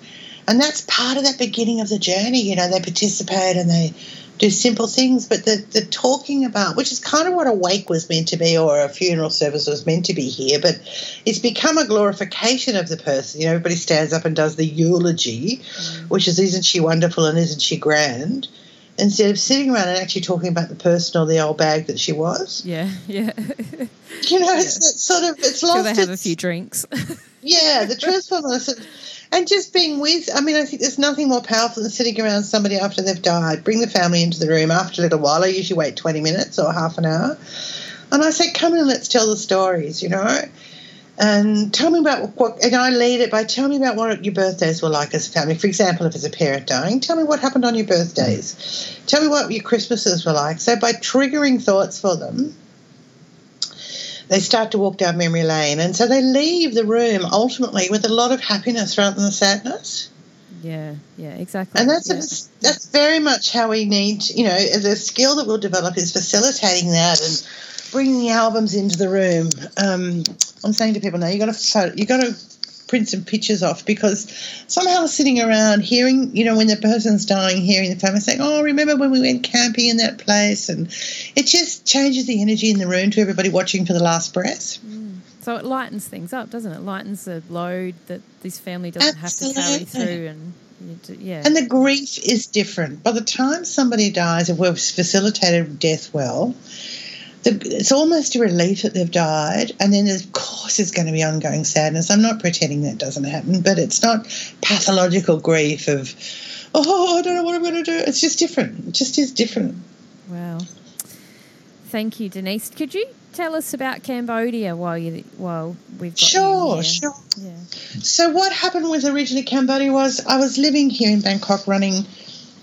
And that's part of that beginning of the journey. You know, they participate and they do simple things, but the, the talking about, which is kind of what a wake was meant to be or a funeral service was meant to be here, but it's become a glorification of the person. You know, everybody stands up and does the eulogy, mm. which is, isn't she wonderful and isn't she grand? instead of sitting around and actually talking about the person or the old bag that she was. Yeah, yeah. you know, it's, it's sort of it's lost. Sure they have a few drinks. yeah, the truthfulness and just being with. I mean, I think there's nothing more powerful than sitting around somebody after they've died. Bring the family into the room after a little while. I usually wait 20 minutes or half an hour, and I say, "Come in, let's tell the stories." You know and tell me about what, and I lead it by tell me about what your birthdays were like as a family. For example, if it's a parent dying, tell me what happened on your birthdays. Tell me what your Christmases were like. So by triggering thoughts for them, they start to walk down memory lane. And so they leave the room ultimately with a lot of happiness rather than the sadness. Yeah, yeah, exactly. And that's yeah. A, that's very much how we need, you know, the skill that we'll develop is facilitating that and bringing the albums into the room. Um, I'm saying to people now, you got to you got to print some pictures off because somehow sitting around hearing, you know, when the person's dying, hearing the family saying, "Oh, remember when we went camping in that place?" and it just changes the energy in the room to everybody watching for the last breath. Mm. So it lightens things up, doesn't it? Lightens the load that this family doesn't Absolutely. have to carry through and. Yeah. And the grief is different. By the time somebody dies, if we've facilitated death well, it's almost a relief that they've died, and then of course there's going to be ongoing sadness. I'm not pretending that doesn't happen, but it's not pathological grief of, oh, I don't know what I'm going to do. It's just different. It just is different. Wow. Thank you, Denise. Could you tell us about Cambodia while you while we've got sure, sure. Yeah. So what happened with originally Cambodia was I was living here in Bangkok running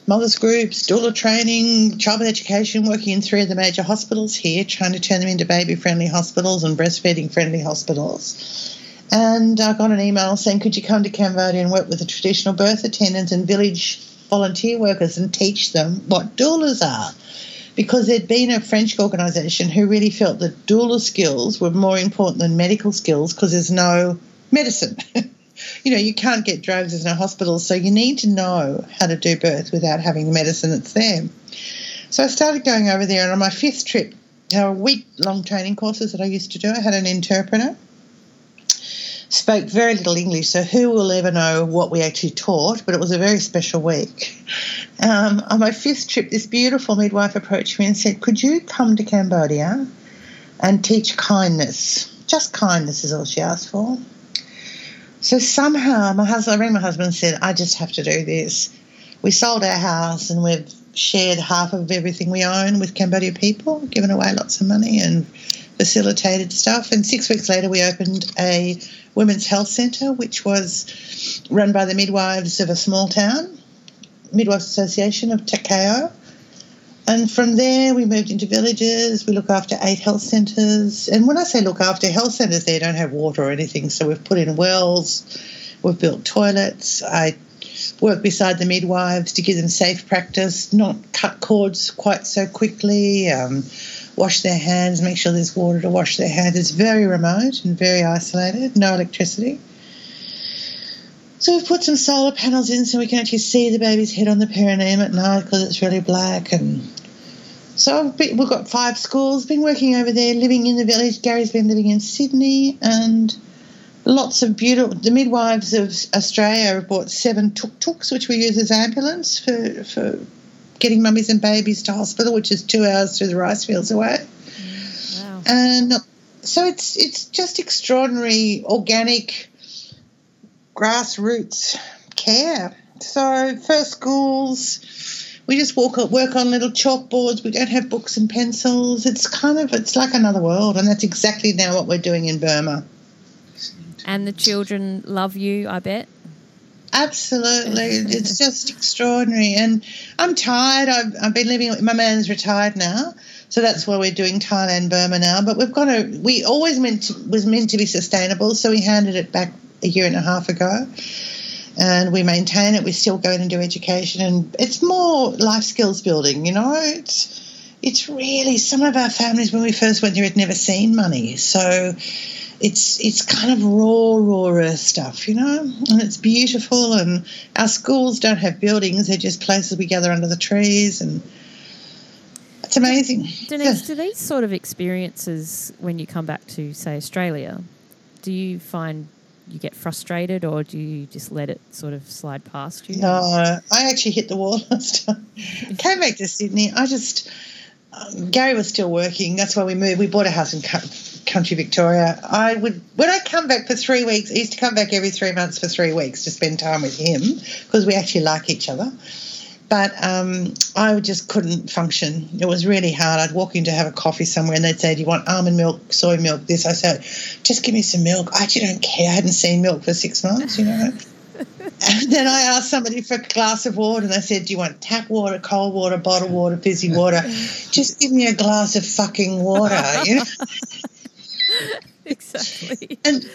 mothers groups, doula training, childbirth education, working in three of the major hospitals here, trying to turn them into baby friendly hospitals and breastfeeding friendly hospitals. And I got an email saying, Could you come to Cambodia and work with the traditional birth attendants and village volunteer workers and teach them what doulas are. Because there'd been a French organisation who really felt that doula skills were more important than medical skills because there's no medicine. you know, you can't get drugs, there's no hospitals, so you need to know how to do birth without having the medicine that's there. So I started going over there, and on my fifth trip, there were week long training courses that I used to do. I had an interpreter spoke very little English, so who will ever know what we actually taught? But it was a very special week. Um, on my fifth trip, this beautiful midwife approached me and said, Could you come to Cambodia and teach kindness? Just kindness is all she asked for. So somehow, my husband, I rang my husband and said, I just have to do this. We sold our house and we've shared half of everything we own with Cambodia people, given away lots of money and facilitated stuff. And six weeks later, we opened a women's health centre, which was run by the midwives of a small town, Midwives Association of Takeo. And from there, we moved into villages. We look after eight health centres. And when I say look after, health centres there don't have water or anything. So we've put in wells, we've built toilets. I work beside the midwives to give them safe practice, not cut cords quite so quickly. Um, wash their hands, make sure there's water to wash their hands. It's very remote and very isolated, no electricity. So we've put some solar panels in so we can actually see the baby's head on the perineum at night because it's really black. And so been, we've got five schools. Been working over there, living in the village. Gary's been living in Sydney, and lots of beautiful. The midwives of Australia have bought seven tuk tuks, which we use as ambulance for for getting mummies and babies to hospital, which is two hours through the rice fields away. Mm, wow. And so it's it's just extraordinary organic grassroots care. So first schools, we just walk work on little chalkboards. We don't have books and pencils. It's kind of it's like another world, and that's exactly now what we're doing in Burma. And the children love you, I bet. Absolutely. it's just extraordinary. And I'm tired. I've, I've been living, my man's retired now. So that's why we're doing Thailand, Burma now. But we've got to, we always meant to, was meant to be sustainable. So we handed it back a year and a half ago. And we maintain it. We still go in and do education. And it's more life skills building, you know? It's, it's really, some of our families, when we first went there, had never seen money. So, it's it's kind of raw, raw earth stuff, you know, and it's beautiful. And our schools don't have buildings; they're just places we gather under the trees, and it's amazing. Denise, yeah. do these sort of experiences, when you come back to say Australia, do you find you get frustrated, or do you just let it sort of slide past you? No, I actually hit the wall last time. Came back to Sydney. I just um, Gary was still working. That's why we moved. We bought a house in country Victoria. I would when I come back for three weeks. I used to come back every three months for three weeks to spend time with him because we actually like each other. But um, I just couldn't function. It was really hard. I'd walk in to have a coffee somewhere and they'd say, Do you want almond milk, soy milk, this? I said, Just give me some milk. I actually don't care. I hadn't seen milk for six months, you know. and then I asked somebody for a glass of water, and they said, "Do you want tap water, cold water, bottled water, fizzy water? Just give me a glass of fucking water." You know. exactly. And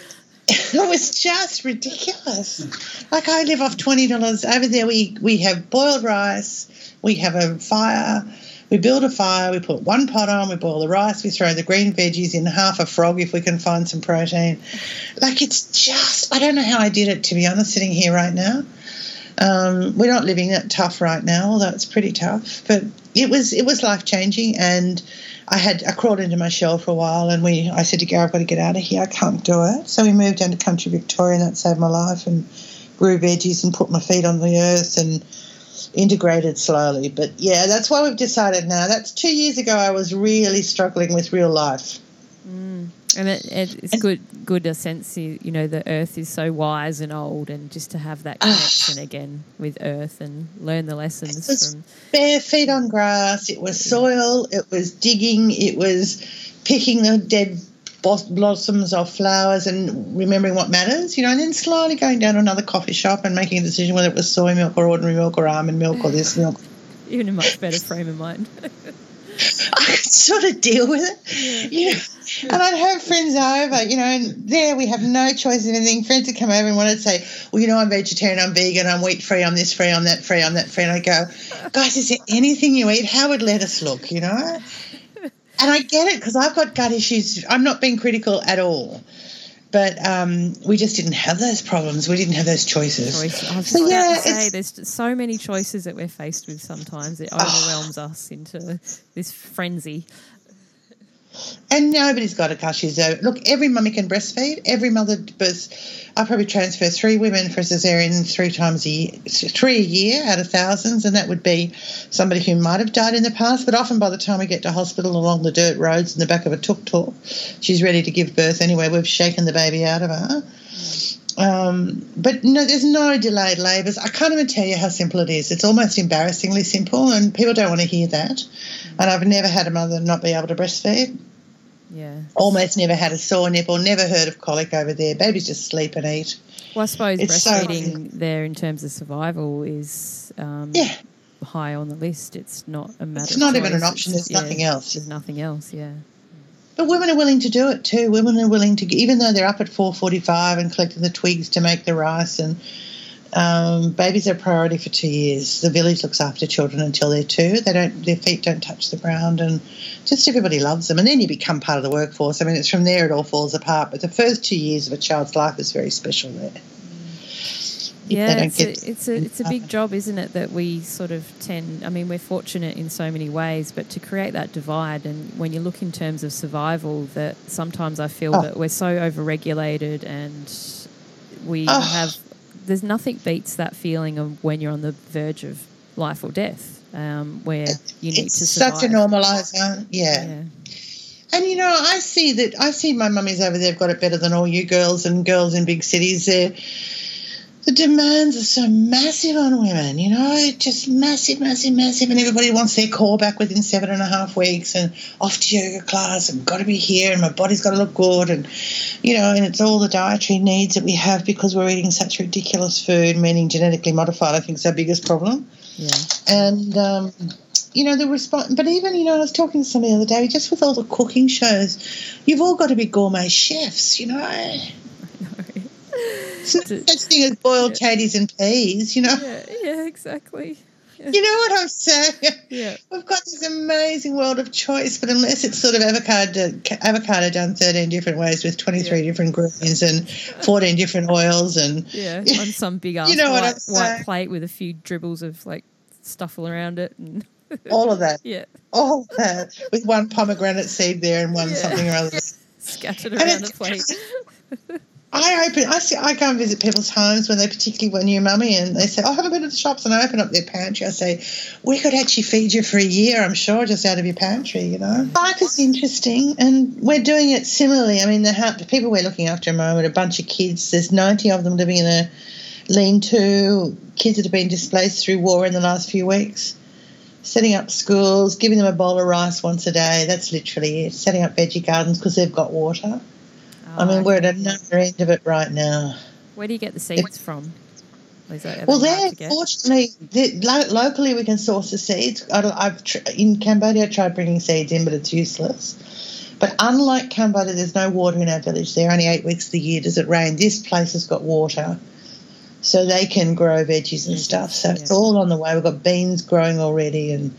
it was just ridiculous. Like I live off twenty dollars over there. We we have boiled rice. We have a fire. We build a fire. We put one pot on. We boil the rice. We throw the green veggies in half a frog if we can find some protein. Like it's just I don't know how I did it to be honest. Sitting here right now. Um, we're not living that tough right now, although it's pretty tough. But it was it was life changing, and I had I crawled into my shell for a while, and we I said to Gary, I've got to get out of here. I can't do it. So we moved down to country Victoria, and that saved my life. And grew veggies and put my feet on the earth and integrated slowly. But yeah, that's why we've decided now. That's two years ago. I was really struggling with real life. Mm. And it, it, it's good, good a sense. You, know, the earth is so wise and old, and just to have that ah. connection again with earth and learn the lessons from bare feet on grass. It was soil. It was digging. It was picking the dead blossoms off flowers and remembering what matters, you know, and then slowly going down to another coffee shop and making a decision whether it was soy milk or ordinary milk or almond milk or this milk. You're a much better frame of mind. I could sort of deal with it. You know, and I'd have friends over, you know, and there we have no choice of anything. Friends would come over and wanted to say, well, you know, I'm vegetarian, I'm vegan, I'm wheat free, I'm this free, I'm that free, I'm that free. And I go, guys, is there anything you eat? How would lettuce look, you know? And I get it because I've got gut issues. I'm not being critical at all. But um, we just didn't have those problems. We didn't have those choices. Choice. I was so, yeah, to say, there's so many choices that we're faced with sometimes. It overwhelms oh. us into this frenzy. And nobody's got a cushion. So look, every mummy can breastfeed. Every mother births. I probably transfer three women for a cesarean three times a year, three a year out of thousands, and that would be somebody who might have died in the past. But often by the time we get to hospital along the dirt roads in the back of a tuk tuk, she's ready to give birth anyway. We've shaken the baby out of her. Um, but no, there's no delayed labours. I can't even tell you how simple it is. It's almost embarrassingly simple, and people don't want to hear that. And I've never had a mother not be able to breastfeed. Yeah. Almost never had a sore nipple, never heard of colic over there. Babies just sleep and eat. Well, I suppose it's breastfeeding so, there in terms of survival is um, yeah. high on the list. It's not a matter It's not even an option. There's yeah, nothing else. There's nothing else, yeah. But women are willing to do it too. Women are willing to, even though they're up at 4.45 and collecting the twigs to make the rice and um, babies are a priority for two years. The village looks after children until they're two. They don't, their feet don't touch the ground, and just everybody loves them. And then you become part of the workforce. I mean, it's from there it all falls apart. But the first two years of a child's life is very special there. Yeah, it's a, it's a it's a big job, isn't it? That we sort of tend. I mean, we're fortunate in so many ways, but to create that divide, and when you look in terms of survival, that sometimes I feel oh. that we're so overregulated and we oh. have there's nothing beats that feeling of when you're on the verge of life or death, um, where you need it's to survive. such a normalizer, yeah. yeah. And you know, I see that I see my mummies over there have got it better than all you girls and girls in big cities. They're the demands are so massive on women, you know, just massive, massive, massive. And everybody wants their core back within seven and a half weeks and off to yoga class and got to be here and my body's got to look good. And, you know, and it's all the dietary needs that we have because we're eating such ridiculous food, meaning genetically modified, I think is our biggest problem. Yeah. And, um, you know, the response, but even, you know, I was talking to somebody the other day, just with all the cooking shows, you've all got to be gourmet chefs, you know. such thing as boiled yeah. tatties and peas, you know. Yeah, yeah, exactly. Yeah. You know what I'm saying? Yeah. We've got this amazing world of choice, but unless it's sort of avocado, avocado done 13 different ways with 23 yeah. different greens and 14 different oils and yeah, on some big ass you know white, white plate with a few dribbles of like stuff all around it and all of that. Yeah. All of that with one pomegranate seed there and one something or other scattered around the plate. I open. I see. I go and visit people's homes when they particularly when you're mummy, and they say, "Oh, have a bit of the shops," and I open up their pantry. I say, "We could actually feed you for a year, I'm sure, just out of your pantry." You know, life is interesting, and we're doing it similarly. I mean, the, the people we're looking after at the moment, a bunch of kids. There's 90 of them living in a lean-to. Kids that have been displaced through war in the last few weeks. Setting up schools, giving them a bowl of rice once a day. That's literally it. Setting up veggie gardens because they've got water I mean, we're at another end of it right now. Where do you get the seeds from? well, there, fortunately, lo- locally we can source the seeds. I, have tr- in Cambodia I tried bringing seeds in, but it's useless. But unlike Cambodia, there's no water in our village. There are only eight weeks of the year does it rain. This place has got water, so they can grow veggies and stuff. So yeah. it's all on the way. We've got beans growing already, and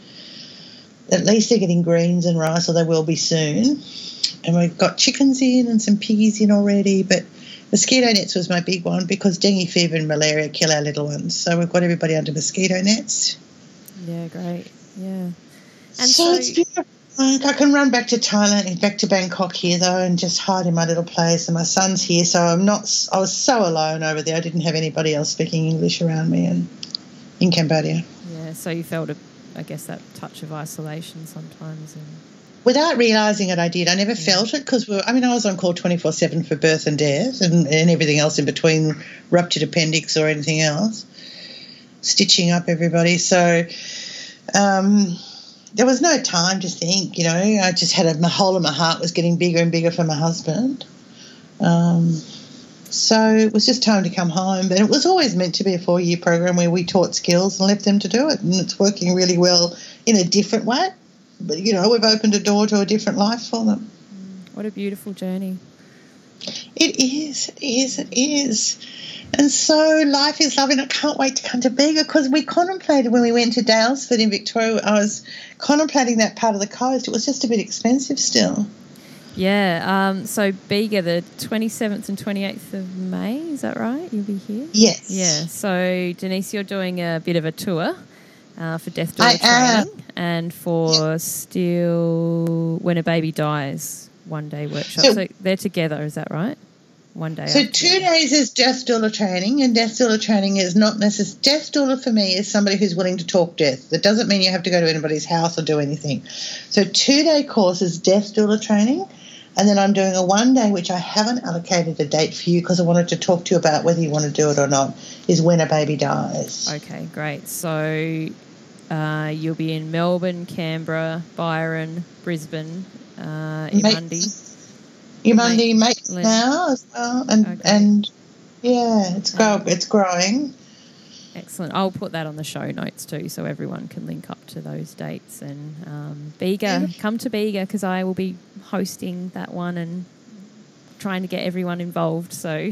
at least they're getting greens and rice, or they will be soon and we've got chickens in and some piggies in already. But mosquito nets was my big one because dengue fever and malaria kill our little ones. So we've got everybody under mosquito nets. Yeah, great. Yeah. And so, so it's beautiful. I can run back to Thailand and back to Bangkok here though, and just hide in my little place. And my son's here, so I'm not. I was so alone over there. I didn't have anybody else speaking English around me, and in Cambodia. Yeah, so you felt a, I guess that touch of isolation sometimes, and without realizing it, I did. I never felt it because we I mean, I was on call 24 7 for birth and death and, and everything else in between, ruptured appendix or anything else, stitching up everybody. So um, there was no time to think, you know. I just had a my whole of my heart was getting bigger and bigger for my husband. Um, so it was just time to come home. But it was always meant to be a four year program where we taught skills and left them to do it. And it's working really well in a different way but you know, we've opened a door to a different life for them. What a beautiful journey. It is, it is, it is. And so life is lovely. I can't wait to come to Bega because we contemplated when we went to Daylesford in Victoria. I was contemplating that part of the coast. It was just a bit expensive still. Yeah. Um, so Bega, the 27th and 28th of May, is that right? You'll be here? Yes. Yeah. So, Denise, you're doing a bit of a tour uh, for Death Doula I am. training and for Still When a Baby Dies one day workshop. So- So, they're together, is that right? One day. So after two days is death doula training, and death doula training is not necessary. Death doula for me is somebody who's willing to talk death. That doesn't mean you have to go to anybody's house or do anything. So two day course is death doula training, and then I'm doing a one day which I haven't allocated a date for you because I wanted to talk to you about whether you want to do it or not. Is when a baby dies. Okay, great. So uh, you'll be in Melbourne, Canberra, Byron, Brisbane, uh, Eumundi. Your Monday mates Lynn. now as well, and Okay. and yeah, it's grow it's growing. Excellent. I'll put that on the show notes too, so everyone can link up to those dates. And um, Bega, come to Bega because I will be hosting that one and trying to get everyone involved. So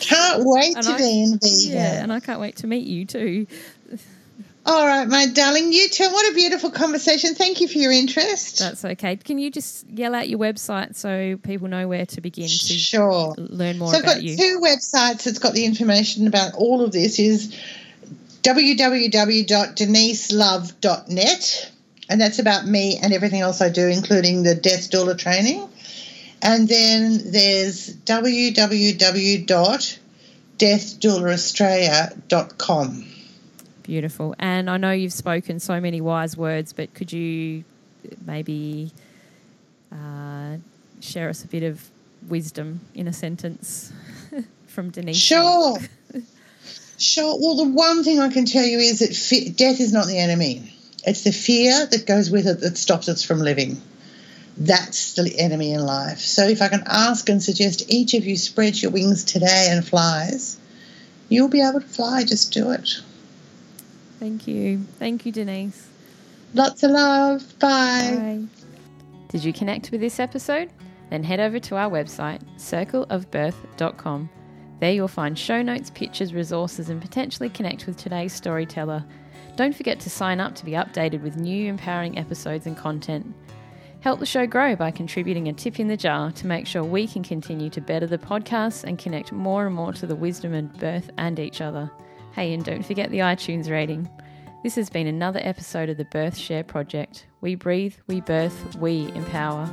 Can't wait to I- be in Bega. yeah, and I can't wait to meet you too. All right, my darling. You too. What a beautiful conversation. Thank you for your interest. That's okay. Can you just yell out your website so people know where to begin to sure. learn more So I've got you? two websites that's got the information about all of this is www.deniselove.net and that's about me and everything else I do including the death doula training and then there's www.deathdoulaaustralia.com Beautiful. And I know you've spoken so many wise words, but could you maybe uh, share us a bit of wisdom in a sentence from Denise? Sure. Sure. Well, the one thing I can tell you is that fe- death is not the enemy. It's the fear that goes with it that stops us from living. That's the enemy in life. So if I can ask and suggest each of you spread your wings today and flies, you'll be able to fly. Just do it. Thank you. Thank you, Denise. Lots of love. Bye. Bye. Did you connect with this episode? Then head over to our website, circleofbirth.com. There you'll find show notes, pictures, resources, and potentially connect with today's storyteller. Don't forget to sign up to be updated with new empowering episodes and content. Help the show grow by contributing a tip in the jar to make sure we can continue to better the podcast and connect more and more to the wisdom and birth and each other. Hey, and don't forget the iTunes rating. This has been another episode of the Birth Share Project. We breathe, we birth, we empower.